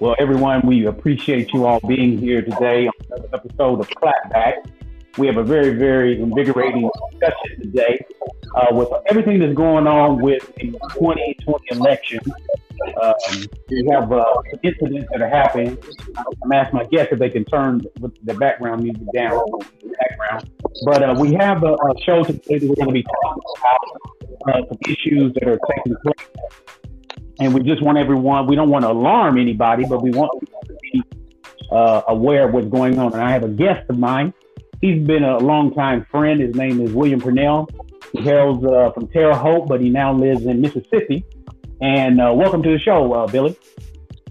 Well, everyone, we appreciate you all being here today on another episode of Clapback. We have a very, very invigorating discussion today uh, with everything that's going on with the 2020 election. Um, we have uh, incidents that are happening. I'm asking my guests if they can turn the background music down. Background, but uh, we have a, a, show today that we're going to be talking about uh, some issues that are taking place and we just want everyone. We don't want to alarm anybody, but we want to be uh, aware of what's going on. And I have a guest of mine. He's been a longtime friend. His name is William Purnell. He hails uh, from Terre Haute, but he now lives in Mississippi. And uh, welcome to the show, uh, Billy.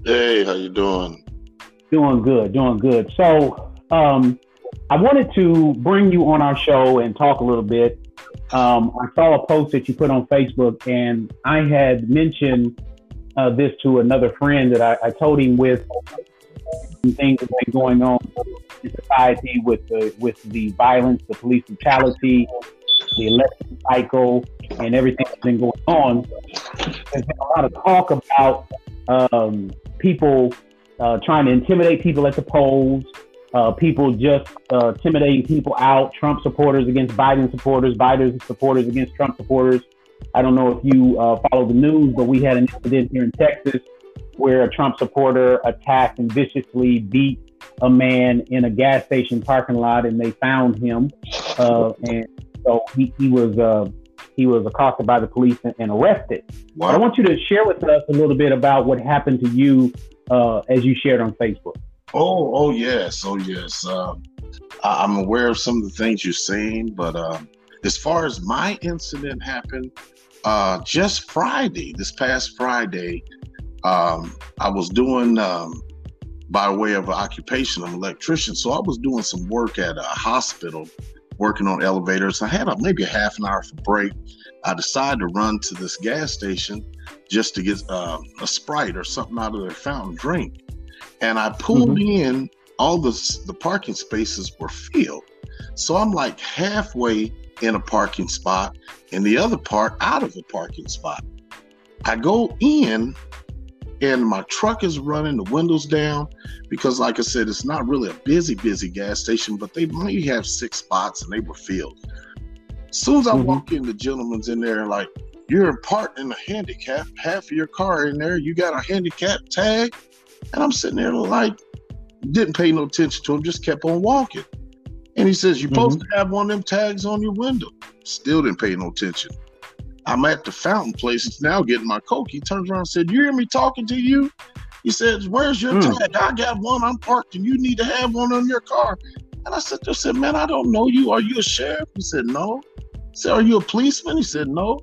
Hey, how you doing? Doing good, doing good. So, um, I wanted to bring you on our show and talk a little bit. Um, I saw a post that you put on Facebook, and I had mentioned uh, this to another friend that I, I told him with things that been going on in society with the with the violence, the police brutality, the election cycle, and everything that's been going on. There's been a lot of talk about um, people uh, trying to intimidate people at the polls, uh, people just uh, intimidating people out, Trump supporters against Biden supporters, Biden supporters against Trump supporters. I don't know if you uh, follow the news, but we had an incident here in Texas where a Trump supporter attacked and viciously beat a man in a gas station parking lot, and they found him, uh, and so he, he was uh, he was accosted by the police and, and arrested. Wow. I want you to share with us a little bit about what happened to you uh, as you shared on Facebook. Oh, oh yes, oh yes. Um, I'm aware of some of the things you're saying, but um, as far as my incident happened, uh, just Friday, this past Friday, um, I was doing, um, by way of occupation, I'm an electrician. So I was doing some work at a hospital, working on elevators. I had a, maybe a half an hour for break. I decided to run to this gas station just to get uh, a Sprite or something out of their fountain drink. And I pulled mm-hmm. in, all the, the parking spaces were filled. So I'm like halfway in a parking spot and the other part out of a parking spot. I go in and my truck is running, the windows down, because like I said, it's not really a busy, busy gas station, but they only have six spots and they were filled. As soon as I mm-hmm. walk in, the gentleman's in there like, you're parking a handicap, half of your car in there, you got a handicap tag. And I'm sitting there like, didn't pay no attention to him, just kept on walking. And he says, You're supposed mm-hmm. to have one of them tags on your window. Still didn't pay no attention. I'm at the fountain place now getting my Coke. He turns around and said, You hear me talking to you? He says, Where's your mm. tag? I got one. I'm parked and you need to have one on your car. And I said, I said, Man, I don't know you. Are you a sheriff? He said, No. I said, Are you a policeman? He said, No.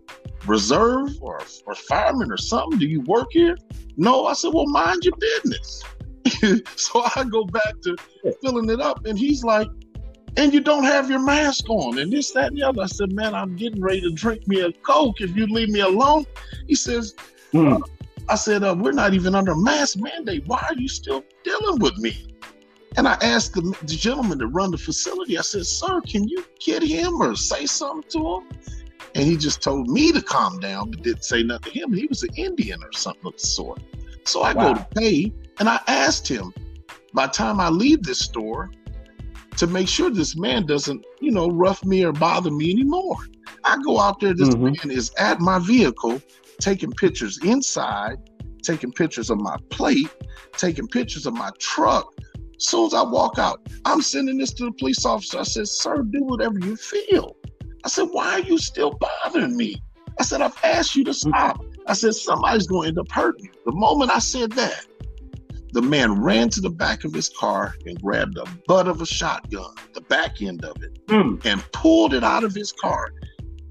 Reserve or, or fireman or something? Do you work here? No. I said, Well, mind your business. so I go back to filling it up. And he's like, and you don't have your mask on and this, that, and the other. I said, man, I'm getting ready to drink me a Coke if you leave me alone. He says, mm. uh, I said, uh, we're not even under mask mandate. Why are you still dealing with me? And I asked the, the gentleman to run the facility, I said, sir, can you get him or say something to him? And he just told me to calm down, but didn't say nothing to him. He was an Indian or something of the sort. So I wow. go to pay and I asked him, by the time I leave this store, to make sure this man doesn't, you know, rough me or bother me anymore. I go out there, this mm-hmm. man is at my vehicle, taking pictures inside, taking pictures of my plate, taking pictures of my truck. As soon as I walk out, I'm sending this to the police officer. I said, Sir, do whatever you feel. I said, Why are you still bothering me? I said, I've asked you to stop. I said, Somebody's going to end up hurting you. The moment I said that, the man ran to the back of his car and grabbed the butt of a shotgun, the back end of it, mm. and pulled it out of his car.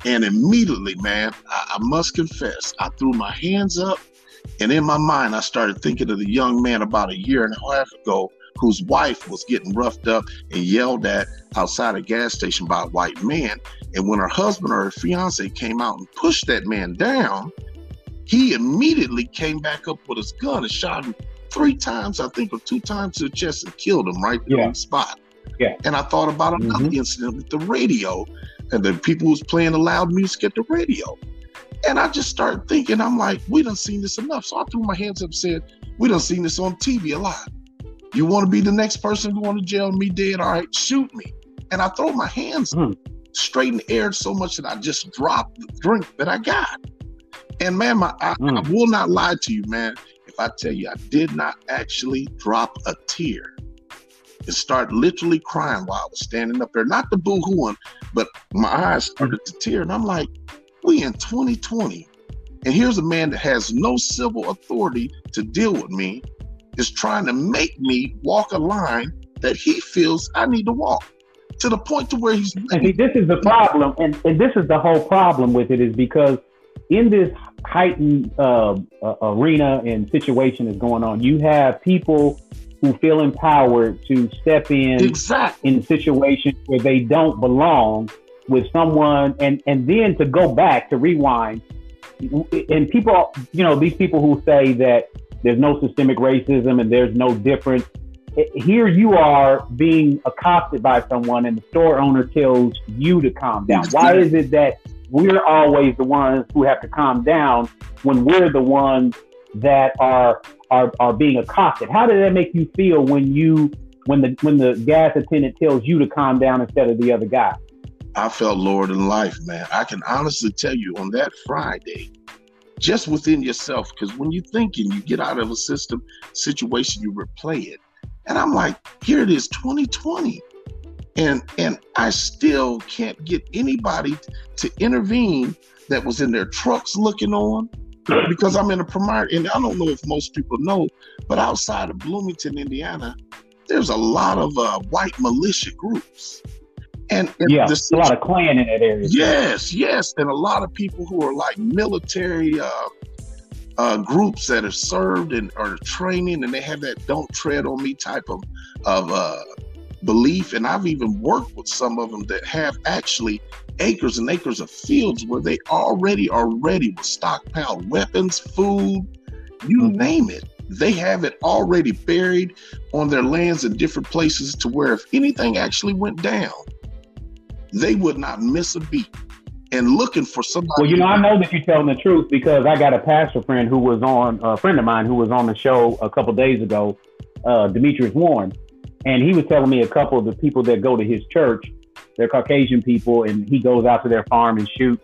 And immediately, man, I, I must confess, I threw my hands up. And in my mind, I started thinking of the young man about a year and a half ago whose wife was getting roughed up and yelled at outside a gas station by a white man. And when her husband or her fiance came out and pushed that man down, he immediately came back up with his gun and shot him three times, I think, or two times to the chest and killed him right there yeah. on the spot. Yeah. And I thought about another mm-hmm. incident with the radio and the people was playing the loud music at the radio. And I just started thinking, I'm like, we done seen this enough. So I threw my hands up and said, We done seen this on TV a lot. You want to be the next person going to jail me dead? All right, shoot me. And I throw my hands mm. straight in the air so much that I just dropped the drink that I got. And man, my, I, mm. I will not lie to you, man. If I tell you I did not actually drop a tear and start literally crying while I was standing up there, not the boo-hooing, but my eyes started to tear. And I'm like, we in 2020. And here's a man that has no civil authority to deal with me, is trying to make me walk a line that he feels I need to walk to the point to where he's. And see, this is the problem, and, and this is the whole problem with it is because in this heightened uh, uh, arena and situation is going on, you have people who feel empowered to step in exactly. in situations where they don't belong with someone, and and then to go back to rewind. And people, you know, these people who say that there's no systemic racism and there's no difference here you are being accosted by someone and the store owner tells you to calm down. Why is it that we're always the ones who have to calm down when we're the ones that are are, are being accosted? How did that make you feel when you when the when the gas attendant tells you to calm down instead of the other guy? I felt lower than life, man. I can honestly tell you on that Friday, just within yourself, because when you're thinking you get out of a system situation, you replay it and I'm like, here it is, 2020. And and I still can't get anybody to intervene that was in their trucks looking on because I'm in a primary and I don't know if most people know, but outside of Bloomington, Indiana, there's a lot of uh, white militia groups. And, and yeah, the, a lot of Klan in that area. Yes, yes, and a lot of people who are like military uh, uh, groups that have served and are training, and they have that "don't tread on me" type of of uh, belief. And I've even worked with some of them that have actually acres and acres of fields where they already are ready with stockpiled weapons, food, you mm-hmm. name it. They have it already buried on their lands in different places to where if anything actually went down, they would not miss a beat and looking for somebody. Well, you know, I know that you're telling the truth because I got a pastor friend who was on a friend of mine who was on the show a couple days ago, uh, Demetrius Warren, and he was telling me a couple of the people that go to his church, they're Caucasian people, and he goes out to their farm and shoots.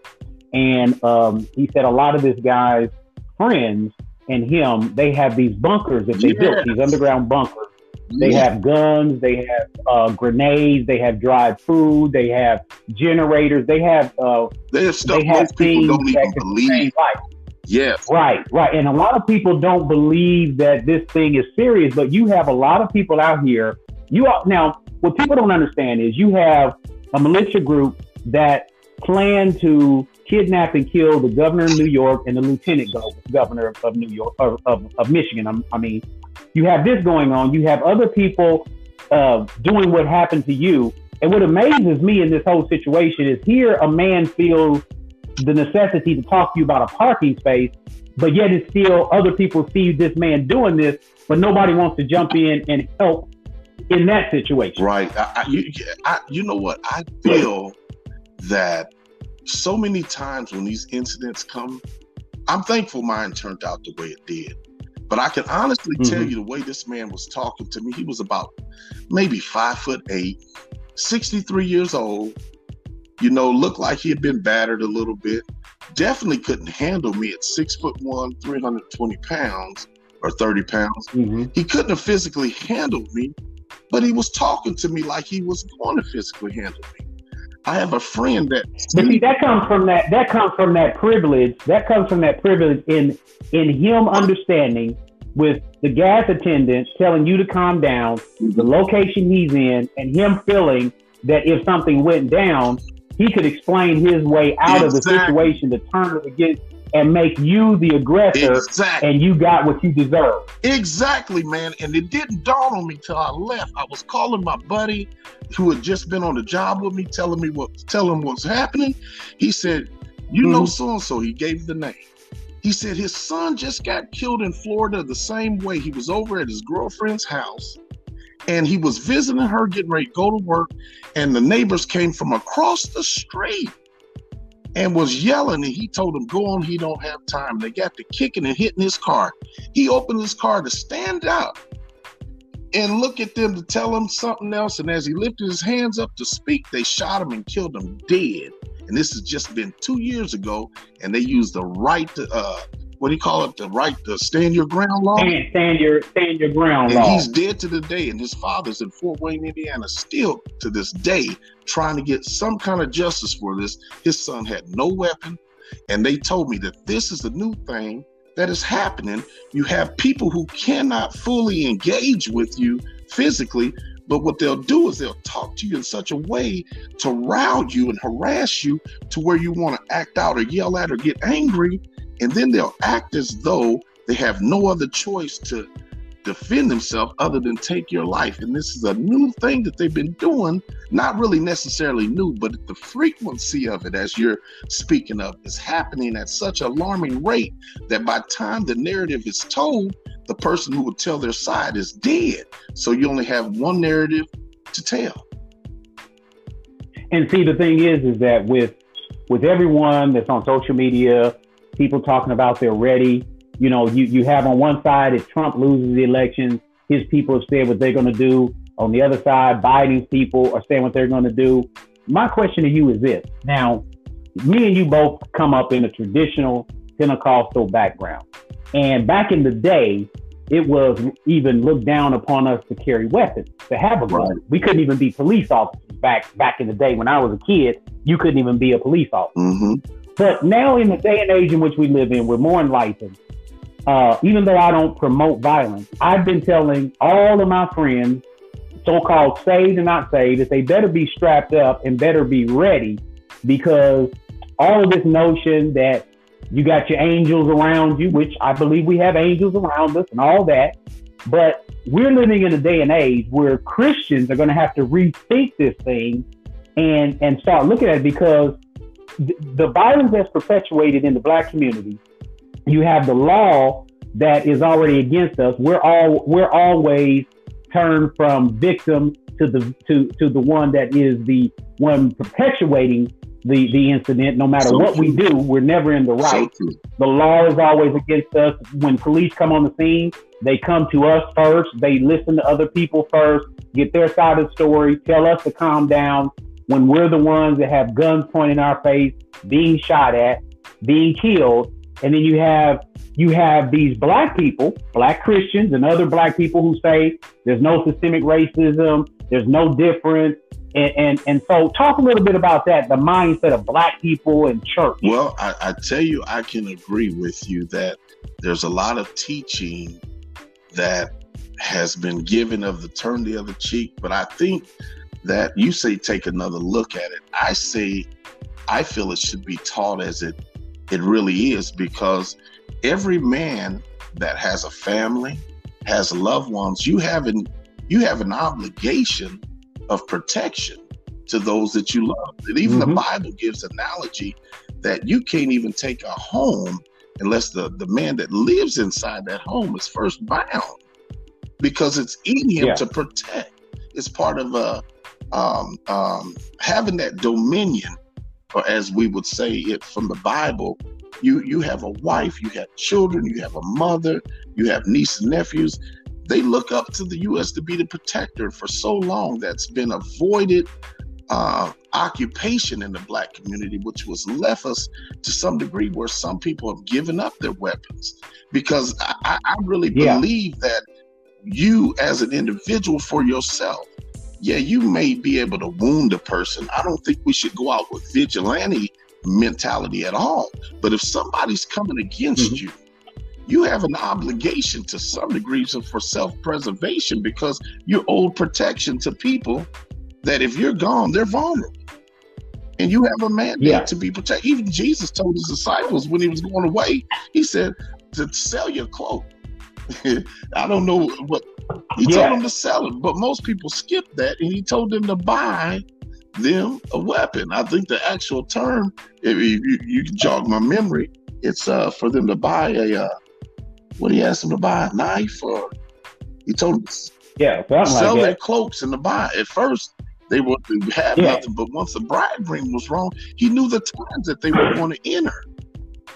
And um, he said a lot of this guy's friends and him, they have these bunkers that they yes. built, these underground bunkers they have guns, they have uh, grenades, they have dried food, they have generators, they have uh, they have stuff they have most people don't even believe. Yeah, right, right. And a lot of people don't believe that this thing is serious, but you have a lot of people out here. You now. What people don't understand is you have a militia group that plan to kidnap and kill the governor of New York and the lieutenant governor of New York of, of, of Michigan. I mean, you have this going on. You have other people uh, doing what happened to you. And what amazes me in this whole situation is here a man feels the necessity to talk to you about a parking space, but yet it's still other people see this man doing this, but nobody wants to jump in and help in that situation. Right. I, I, you, I, you know what? I feel that so many times when these incidents come, I'm thankful mine turned out the way it did. But I can honestly mm-hmm. tell you the way this man was talking to me, he was about maybe five foot eight, 63 years old, you know, looked like he had been battered a little bit. Definitely couldn't handle me at six foot one, 320 pounds or 30 pounds. Mm-hmm. He couldn't have physically handled me, but he was talking to me like he was going to physically handle me. I have a friend that. But see, that comes from that. That comes from that privilege. That comes from that privilege in in him understanding with the gas attendant telling you to calm down, the location he's in, and him feeling that if something went down, he could explain his way out exactly. of the situation to turn it against and make you the aggressor exactly. and you got what you deserve. Exactly, man. And it didn't dawn on me till I left. I was calling my buddy who had just been on the job with me, telling me what telling what's happening. He said, You mm-hmm. know so and so. He gave the name. He said his son just got killed in Florida the same way. He was over at his girlfriend's house and he was visiting her, getting ready to go to work, and the neighbors came from across the street and was yelling and he told him go on he don't have time. They got to kicking and hitting his car. He opened his car to stand up and look at them to tell him something else and as he lifted his hands up to speak they shot him and killed him dead. And this has just been two years ago and they used the right to uh, what do you call it? The right to stand your ground law. Stand, stand your stand your ground and law. He's dead to the day, and his father's in Fort Wayne, Indiana, still to this day trying to get some kind of justice for this. His son had no weapon, and they told me that this is the new thing that is happening. You have people who cannot fully engage with you physically, but what they'll do is they'll talk to you in such a way to rile you and harass you to where you want to act out or yell at or get angry and then they'll act as though they have no other choice to defend themselves other than take your life. And this is a new thing that they've been doing, not really necessarily new, but the frequency of it, as you're speaking of, is happening at such alarming rate that by time the narrative is told, the person who will tell their side is dead. So you only have one narrative to tell. And see, the thing is, is that with with everyone that's on social media, people talking about they're ready. You know, you, you have on one side, if Trump loses the election, his people have said what they're going to do. On the other side, Biden's people are saying what they're going to do. My question to you is this. Now, me and you both come up in a traditional Pentecostal background. And back in the day, it was even looked down upon us to carry weapons, to have a gun. Right. We couldn't even be police officers back back in the day when I was a kid. You couldn't even be a police officer. Mm-hmm. But now, in the day and age in which we live in, we're more enlightened. Uh, even though I don't promote violence, I've been telling all of my friends, so called saved and not saved, that they better be strapped up and better be ready because all of this notion that you got your angels around you, which I believe we have angels around us and all that. But we're living in a day and age where Christians are going to have to rethink this thing and, and start looking at it because the violence that's perpetuated in the black community, you have the law that is already against us. We're all we're always turned from victim to the to to the one that is the one perpetuating the the incident. No matter so what true. we do, we're never in the right. So the law is always against us. When police come on the scene, they come to us first. They listen to other people first, get their side of the story, tell us to calm down, when we're the ones that have guns pointing in our face, being shot at, being killed, and then you have you have these black people, black Christians, and other black people who say there's no systemic racism, there's no difference, and, and, and so talk a little bit about that, the mindset of black people and church. Well, I, I tell you, I can agree with you that there's a lot of teaching that has been given of the turn the other cheek, but I think that you say take another look at it. I say I feel it should be taught as it it really is because every man that has a family, has loved ones, you have an you have an obligation of protection to those that you love. And even mm-hmm. the Bible gives analogy that you can't even take a home unless the, the man that lives inside that home is first bound because it's in him yeah. to protect. It's part of a um, um, having that dominion, or as we would say it from the Bible, you you have a wife, you have children, you have a mother, you have nieces and nephews. They look up to the U.S. to be the protector for so long. That's been avoided uh, occupation in the black community, which was left us to some degree where some people have given up their weapons. Because I, I really yeah. believe that you, as an individual for yourself, yeah, you may be able to wound a person. I don't think we should go out with vigilante mentality at all. But if somebody's coming against mm-hmm. you, you have an obligation to some degrees for self-preservation because you owe protection to people that if you're gone, they're vulnerable. And you have a mandate yeah. to be protected. Even Jesus told his disciples when he was going away, he said to sell your cloak. I don't know what he yeah. told them to sell it, but most people skip that, and he told them to buy them a weapon. I think the actual term, if you, you can jog my memory, it's uh, for them to buy a uh, what he asked them to buy a knife or he told them yeah sell like their cloaks and to buy. At first, They wouldn't have yeah. nothing. But once the bridegroom was wrong, he knew the times that they were going to enter.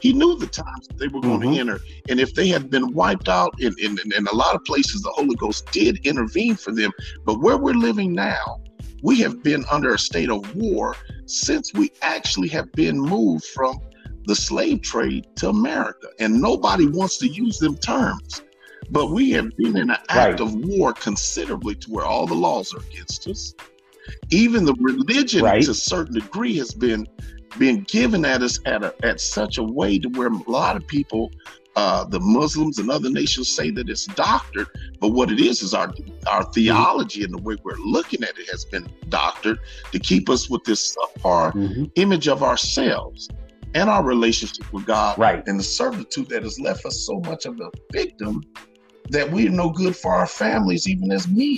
He knew the times they were going mm-hmm. to enter. And if they had been wiped out in, in, in a lot of places, the Holy Ghost did intervene for them. But where we're living now, we have been under a state of war since we actually have been moved from the slave trade to America. And nobody wants to use them terms. But we have been in an act right. of war considerably to where all the laws are against us. Even the religion, right. to a certain degree, has been being given at us at a, at such a way to where a lot of people, uh, the Muslims and other nations say that it's doctored, but what it is is our our theology and the way we're looking at it has been doctored to keep us with this subpar mm-hmm. image of ourselves and our relationship with God, right? And the servitude that has left us so much of a victim that we're no good for our families, even as men.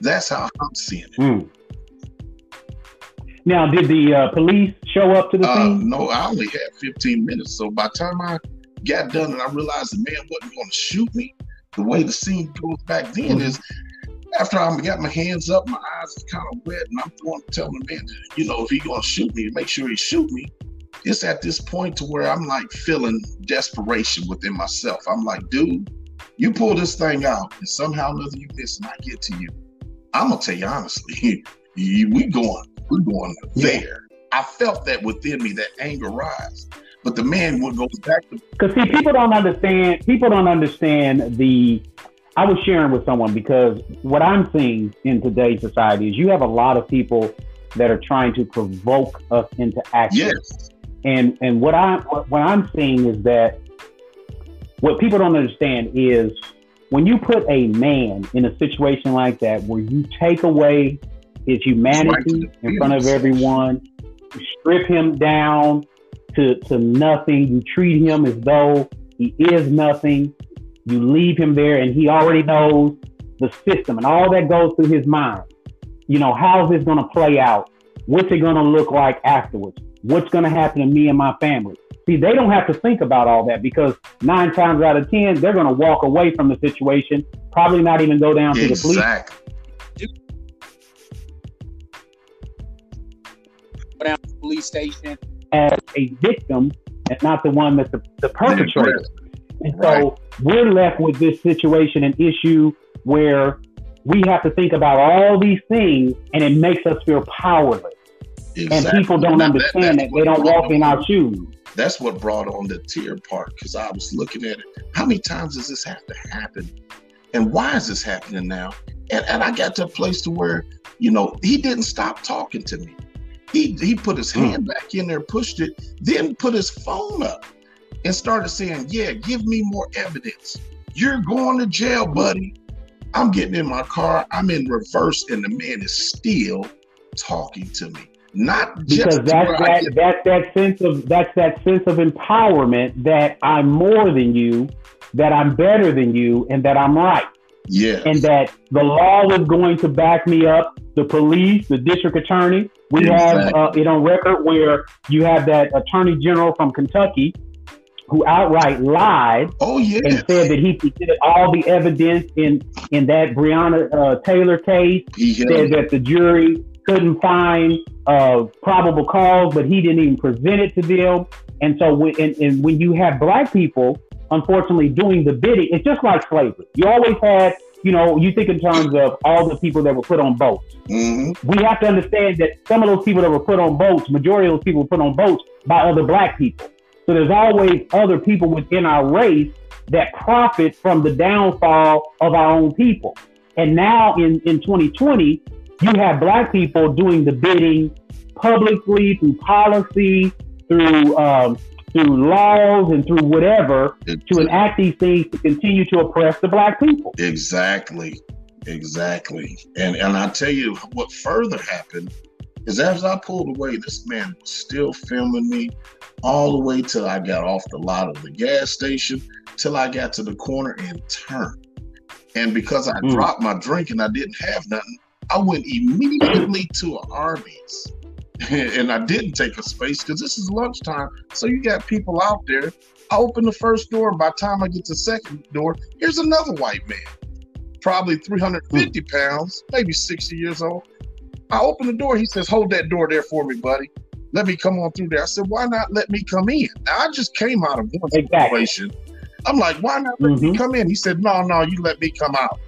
That's how I'm seeing it. Mm. Now, did the uh, police show up to the uh, scene? No, I only had 15 minutes. So by the time I got done and I realized the man wasn't going to shoot me, the way the scene goes back then is after I got my hands up, my eyes are kind of wet, and I'm going to tell the man, you know, if he's going to shoot me, make sure he shoot me. It's at this point to where I'm like feeling desperation within myself. I'm like, dude, you pull this thing out, and somehow nothing you miss, and I get to you. I'm gonna tell you honestly, we going we're going there. I felt that within me, that anger rise. But the man would go back to because see, people don't understand. People don't understand the. I was sharing with someone because what I'm seeing in today's society is you have a lot of people that are trying to provoke us into action. Yes. And and what I what I'm seeing is that what people don't understand is when you put a man in a situation like that where you take away his humanity in front of everyone. You strip him down to, to nothing. You treat him as though he is nothing. You leave him there and he already knows the system and all that goes through his mind. You know, how's this going to play out? What's it going to look like afterwards? What's going to happen to me and my family? See, they don't have to think about all that because nine times out of 10, they're going to walk away from the situation, probably not even go down exactly. to the police down to the police station as a victim and not the one that's the, the perpetrator. And so we're left with this situation and issue where we have to think about all these things and it makes us feel powerless. Exactly. And people don't now understand that, that. They don't walk in our shoes. That's what brought on the tear part because I was looking at it. How many times does this have to happen? And why is this happening now? And, and I got to a place to where, you know, he didn't stop talking to me. He he put his hmm. hand back in there, pushed it, then put his phone up and started saying, Yeah, give me more evidence. You're going to jail, buddy. I'm getting in my car. I'm in reverse, and the man is still talking to me. Not because that's that, that's that sense of that's that sense of empowerment that I'm more than you, that I'm better than you, and that I'm right. Yeah. And that the law is going to back me up. The police, the district attorney. We exactly. have uh, it on record where you have that attorney general from Kentucky who outright lied oh, yes. and said that he presented all the evidence in in that Breonna uh, Taylor case. He said that the jury couldn't find uh, probable cause, but he didn't even present it to them. And so, when, and, and when you have black people unfortunately doing the bidding. It's just like slavery. You always had, you know, you think in terms of all the people that were put on boats. Mm-hmm. We have to understand that some of those people that were put on boats, majority of those people were put on boats by other black people. So there's always other people within our race that profit from the downfall of our own people. And now in, in 2020, you have black people doing the bidding publicly through policy, through um, through laws and through whatever to enact these things to continue to oppress the black people. Exactly. Exactly. And and I tell you what further happened is as I pulled away, this man was still filming me all the way till I got off the lot of the gas station, till I got to the corner and turned. And because I mm. dropped my drink and I didn't have nothing, I went immediately to an Arby's and I didn't take a space because this is lunchtime. So you got people out there. I open the first door, and by the time I get to the second door, here's another white man, probably 350 mm. pounds, maybe 60 years old. I open the door. He says, "Hold that door there for me, buddy. Let me come on through there." I said, "Why not let me come in?" Now, I just came out of one Exactly. situation. I'm like, "Why not let me Mhm. come in?" He said, "No, no, you let me come out."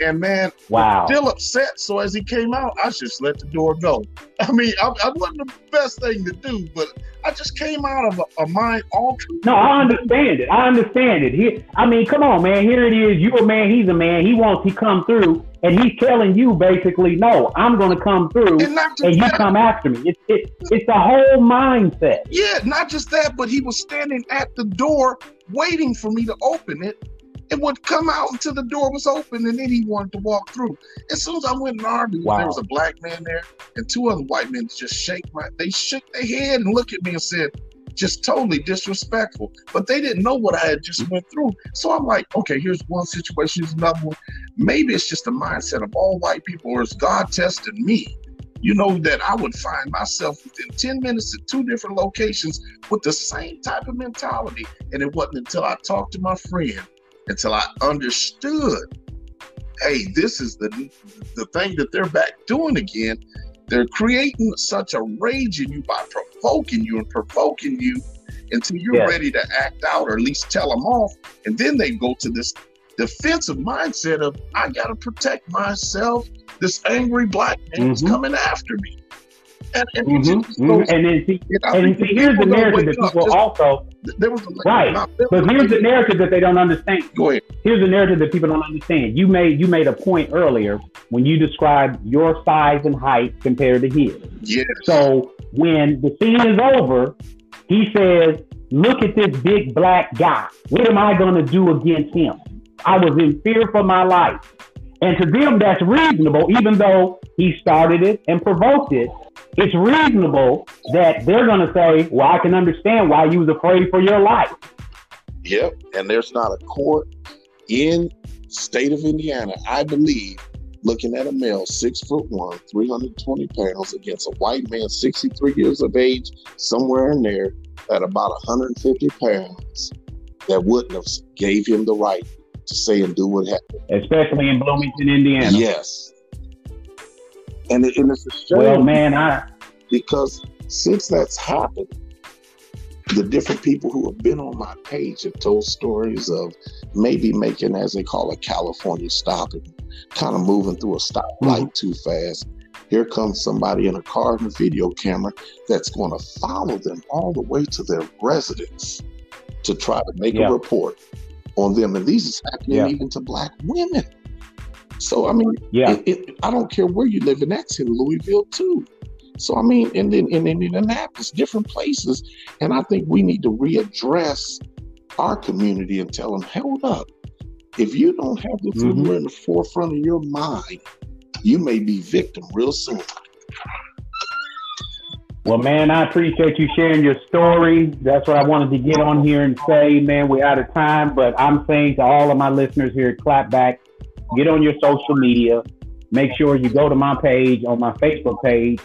And man, Wow. still upset. So as he came out, I just let the door go. I mean, I, I wasn't the best thing to do, but I just came out of a, a mind altering. No, I understand it. I understand it. Here, I mean, come on, man. Here it is. You a man. He's a man. He wants to come through, and he's telling you basically, no, I'm going to come through, And and you that, come after me. It's it, it's the whole mindset. yeah, not just that, but he was standing at the door waiting for me to open it. And would come out until the door was open, and then he wanted to walk through. As soon as I went and argued, Wow. there was a black man there, and two other white men just shake my. They shook their head and looked at me and said, just totally disrespectful. But they didn't know what I had just went through. So I'm like, okay, here's one situation, here's another one. Maybe it's just the mindset of all white people, or is God testing me? You know, that I would find myself within 10 minutes at two different locations with the same type of mentality. And it wasn't until I talked to my friend, until I understood, hey, this is the the thing that they're back doing again. They're creating such a rage in you by provoking you and provoking you until you're Yes. ready to act out or at least tell them off. And then they go to this defensive mindset of, I got to protect myself. This angry black man's Mhm. coming after me. And, and it Mhm, just mhm. And then see, and see, here's the narrative that people Just- also. there was a Right. But here's the narrative that they don't understand. Go ahead. Here's the narrative that people don't understand. You made you made a point earlier when you described your size and height compared to his. Yes. So when the scene is over, he says, Look at this big black guy. What am I going to do against him? I was in fear for my life. And to them, that's reasonable, even though he started it and provoked it. It's reasonable that they're going to say, Well, I can understand why you was afraid for your life. Yep, and there's not a court in state of Indiana, I believe, looking at a male six foot one, 320 pounds against a white man 63 years of age, somewhere in there, at about 150 pounds, that wouldn't have gave him the right to say and do what happened. especially in Bloomington, Indiana. Yes. And, it, and it's a shame Well, man, I because since that's happened, the different people who have been on my page have told stories of maybe making, as they call it, California stop and kind of moving through a stoplight mm-hmm. too fast. Here comes somebody in a car and a video camera that's going to follow them all the way to their residence to try to make Yeah. a report on them. And these is happening Yeah. even to black women. So, I mean, yeah, it, it, I don't care where you live, and that's in Louisville too. So I mean, and then in, in Indianapolis, different places, and I think we need to readdress our community and tell them, hold up, if you don't have this Mhm. in the forefront of your mind, you may be victim real soon. Well, man, I appreciate you sharing your story. That's what I wanted to get on here and say, man. We're out of time, but I'm saying to all of my listeners here at Clapback, get on your social media. Make sure you go to my page on my Facebook page,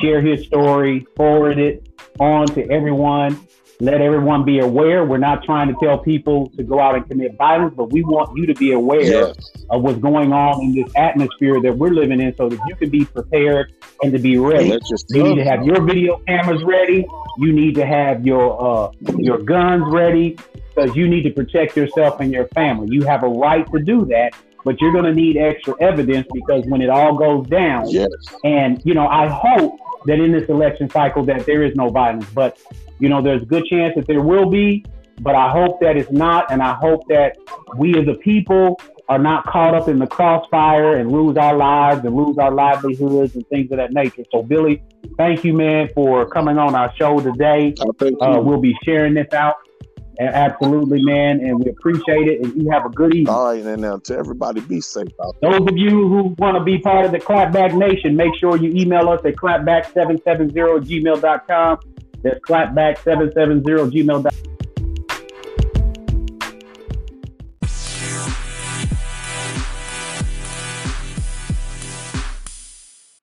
share his story, forward it on to everyone. Let everyone be aware. We're not trying to tell people to go out and commit violence, but we want you to be aware Yes. of what's going on in this atmosphere that we're living in so that you can be prepared and to be ready. You need to have your video cameras ready. You need to have your uh, your guns ready because you need to protect yourself and your family. You have a right to do that, but you're going to need extra evidence because when it all goes down, Yes. and you know, I hope that in this election cycle that there is no violence, but you know, there's a good chance that there will be. But I hope that it's not, and I hope that we as a people are not caught up in the crossfire and lose our lives and lose our livelihoods and things of that nature. So, Billy, thank you, man, for coming on our show today. Uh, we'll be sharing this out. Absolutely, man, and we appreciate it. And you have a good evening. all right, and now to everybody, be safe out there. Those of you who want to be part of the Clapback Nation, make sure you email us at clapback770 gmail.com. That's clapback770 gmail.com.